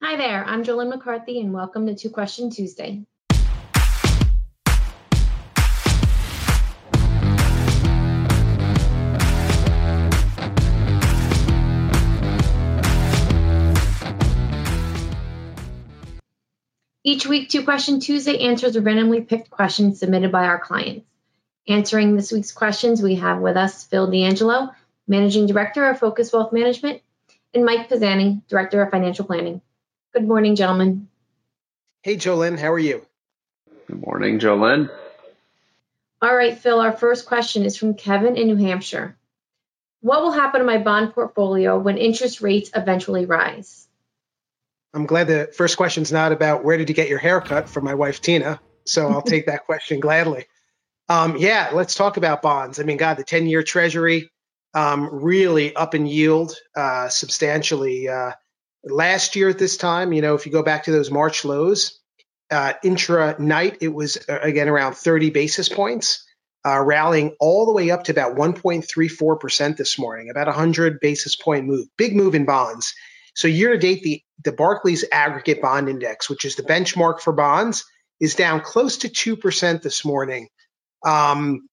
Hi there, I'm Jolynn McCarthy, and welcome to Two Question Tuesday. Each week, Two Question Tuesday answers a randomly picked question submitted by our clients. Answering this week's questions, we have with us Phil D'Angelo, Managing Director of Focus Wealth Management, and Mike Pisani, Director of Financial Planning. Good morning, gentlemen. Hey, Jolynn, how are you? Good morning, Jolynn. All right, Phil, our first question is from Kevin in New Hampshire. What will happen to my bond portfolio when interest rates eventually rise? I'm glad the first question's not about where did you get your haircut from my wife Tina. So I'll take that question gladly. Um, yeah, let's talk about bonds. I mean, God, the 10 year treasury um, really up in yield uh, substantially. Uh, last year at this time, you know, if you go back to those March lows, uh, intra night, it was uh, again around 30 basis points, uh, rallying all the way up to about 1.34% this morning, about 100 basis point move. Big move in bonds. So year to date, the, the Barclays aggregate bond index, which is the benchmark for bonds, is down close to 2% this morning. Um,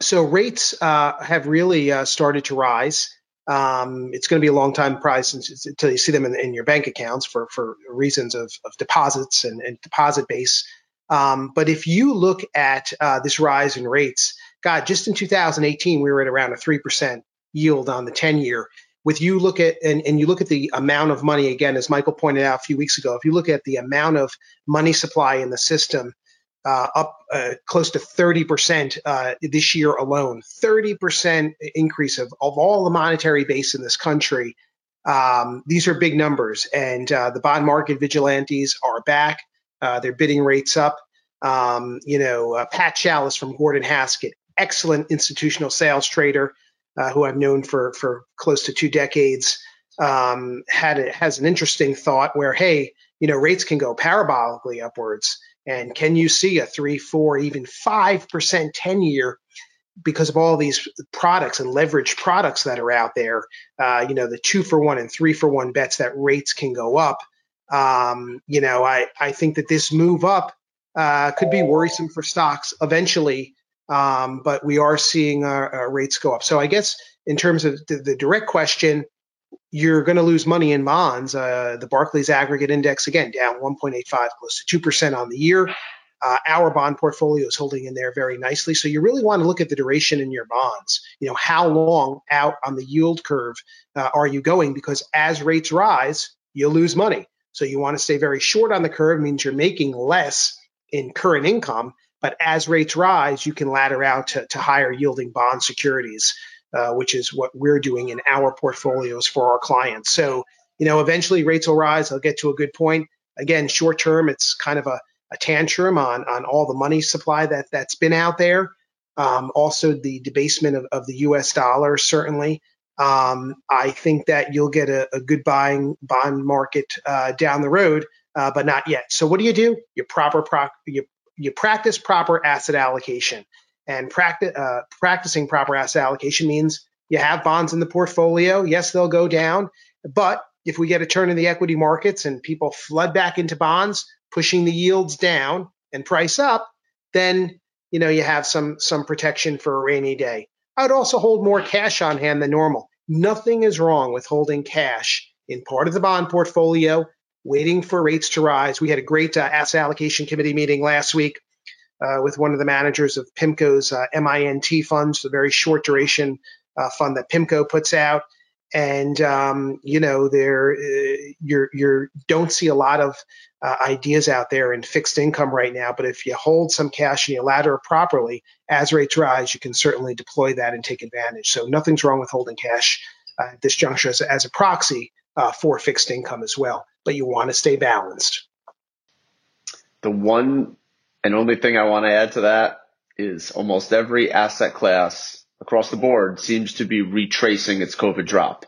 so rates uh, have really uh, started to rise. Um, it's going to be a long time price until you see them in, in, your bank accounts for, for reasons of, of deposits and, and, deposit base. Um, but if you look at uh, this rise in rates, God, just in 2018, we were at around a 3% yield on the 10 year. With you look at, and, and you look at the amount of money, again, as Michael pointed out a few weeks ago, if you look at the amount of money supply in the system, uh, up uh, close to 30% uh, this year alone. 30% increase of, of all the monetary base in this country. Um, these are big numbers, and uh, the bond market vigilantes are back. Uh, they're bidding rates up. Um, you know, uh, Pat Chalice from Gordon Haskett, excellent institutional sales trader who I've known for for close to two decades, um, had a, has an interesting thought where, hey, you know, rates can go parabolically upwards. And can you see a three, four, even five percent ten year because of all these products and leverage products that are out there? Uh, you know, the two for one and three for one bets that rates can go up. Um, you know, I I think that this move up uh, could be worrisome for stocks eventually. Um, but we are seeing our, our, rates go up. So I guess in terms of the, the direct question, you're going to lose money in bonds. Uh, the Barclays aggregate index, again, down 1.85, close to 2% on the year. Uh, our bond portfolio is holding in there very nicely. So you really want to look at the duration in your bonds. You know, how long out on the yield curve uh, are you going? Because as rates rise, you'll lose money. So you want to stay very short on the curve, means you're making less in current income. But as rates rise, you can ladder out to, to higher yielding bond securities. Uh, which is what we're doing in our portfolios for our clients. So, you know, eventually rates will rise. I'll get to a good point. Again, short term, it's kind of a, a tantrum on on all the money supply that that's been out there. Um, also, the debasement of, of the U.S. dollar certainly. Um, I think that you'll get a, a good buying bond market uh, down the road, uh, but not yet. So, what do you do? You proper pro- you you practice proper asset allocation. And uh, practicing proper asset allocation means you have bonds in the portfolio. Yes, they'll go down, but if we get a turn in the equity markets and people flood back into bonds, pushing the yields down and price up, then you know you have some some protection for a rainy day. I would also hold more cash on hand than normal. Nothing is wrong with holding cash in part of the bond portfolio, waiting for rates to rise. We had a great uh, asset allocation committee meeting last week uh, with one of the managers of PIMCO's uh, MINT funds, the very short duration uh, fund that PIMCO puts out. And um, you know, there uh, you're you're don't see a lot of uh, ideas out there in fixed income right now. But if you hold some cash and you ladder properly, as rates rise, you can certainly deploy that and take advantage. So nothing's wrong with holding cash at this juncture as, as a proxy for fixed income as well. But you want to stay balanced. The one and only thing I want to add to that is almost every asset class across the board seems to be retracing its COVID drop.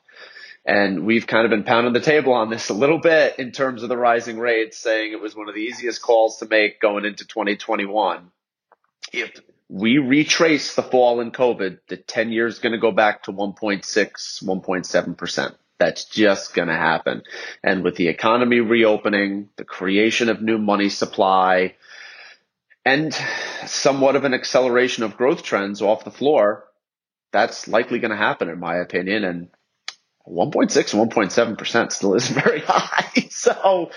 And we've kind of been pounding the table on this a little bit in terms of the rising rates, saying it was one of the easiest calls to make going into 2021. If we retrace the fall in COVID, the 10 years is going to go back to 1.6, 1.7%. That's just going to happen. And with the economy reopening, the creation of new money supply, and somewhat of an acceleration of growth trends off the floor, that's likely going to happen, in my opinion. And 1.6 and 1.7% still is very high. so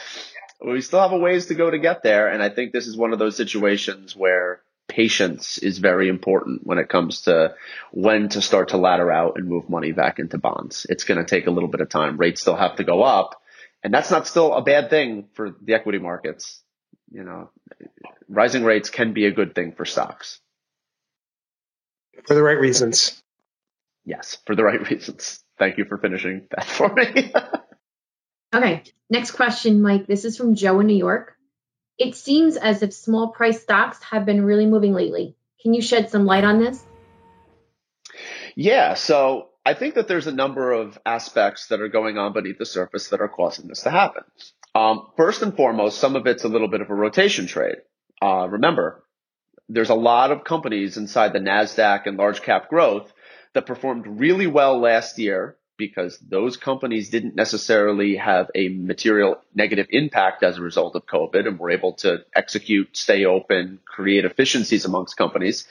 we still have a ways to go to get there. And I think this is one of those situations where patience is very important when it comes to when to start to ladder out and move money back into bonds. It's going to take a little bit of time. Rates still have to go up. And that's not still a bad thing for the equity markets. You know, rising rates can be a good thing for stocks. For the right reasons. Yes, for the right reasons. Thank you for finishing that for me. okay, next question, Mike. This is from Joe in New York. It seems as if small price stocks have been really moving lately. Can you shed some light on this? Yeah, so I think that there's a number of aspects that are going on beneath the surface that are causing this to happen. Um, first and foremost, some of it's a little bit of a rotation trade. Uh, remember, there's a lot of companies inside the NASDAQ and large cap growth that performed really well last year because those companies didn't necessarily have a material negative impact as a result of COVID and were able to execute, stay open, create efficiencies amongst companies.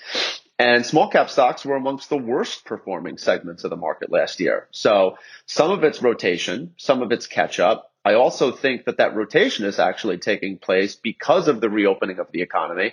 And small cap stocks were amongst the worst performing segments of the market last year. So some of it's rotation, some of it's catch up. I also think that that rotation is actually taking place because of the reopening of the economy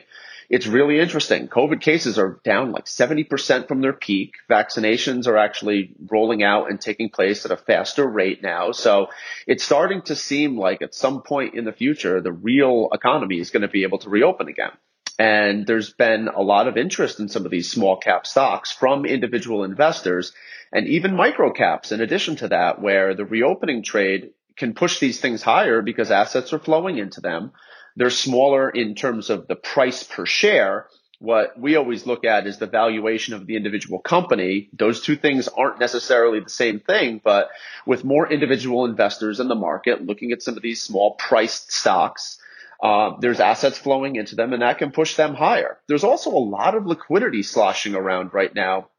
it's really interesting. COVID cases are down like 70% from their peak. Vaccinations are actually rolling out and taking place at a faster rate now. So it's starting to seem like at some point in the future, the real economy is going to be able to reopen again. And there's been a lot of interest in some of these small cap stocks from individual investors and even micro caps in addition to that, where the reopening trade can push these things higher because assets are flowing into them. They're smaller in terms of the price per share. What we always look at is the valuation of the individual company. Those two things aren't necessarily the same thing, but with more individual investors in the market looking at some of these small priced stocks, uh, there's assets flowing into them and that can push them higher. There's also a lot of liquidity sloshing around right now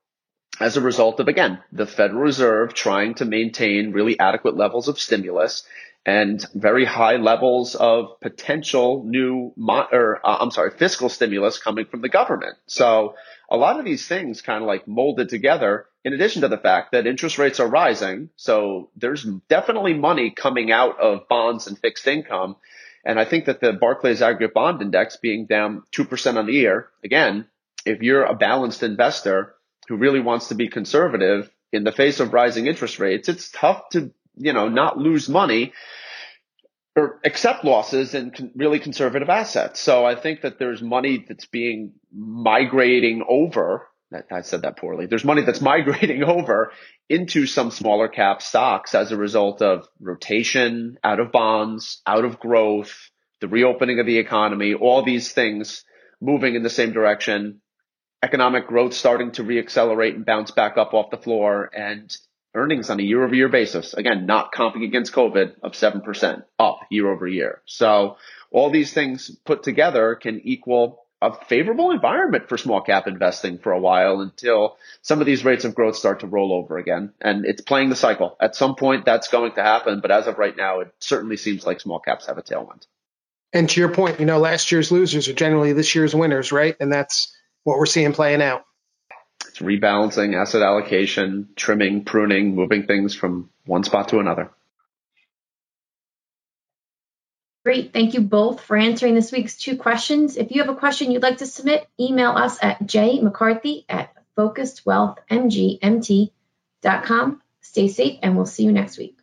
as a result of, again, the Federal Reserve trying to maintain really adequate levels of stimulus and very high levels of potential new, mo- or uh, I'm sorry, fiscal stimulus coming from the government. So a lot of these things kind of like molded together in addition to the fact that interest rates are rising. So there's definitely money coming out of bonds and fixed income. And I think that the Barclays aggregate bond index being down 2% on the year, again, if you're a balanced investor who really wants to be conservative in the face of rising interest rates, it's tough to you know, not lose money or accept losses in con- really conservative assets. So I think that there's money that's being migrating over. I said that poorly. There's money that's migrating over into some smaller cap stocks as a result of rotation out of bonds, out of growth, the reopening of the economy, all these things moving in the same direction, economic growth starting to reaccelerate and bounce back up off the floor and earnings on a year over year basis. Again, not comping against COVID of 7% up year over year. So all these things put together can equal a favorable environment for small cap investing for a while until some of these rates of growth start to roll over again. And it's playing the cycle. At some point that's going to happen. But as of right now, it certainly seems like small caps have a tailwind. And to your point, you know, last year's losers are generally this year's winners, right? And that's what we're seeing playing out. It's rebalancing, asset allocation, trimming, pruning, moving things from one spot to another. Great. Thank you both for answering this week's two questions. If you have a question you'd like to submit, email us at jmccarthy at focusedwealthmgmt.com. Stay safe, and we'll see you next week.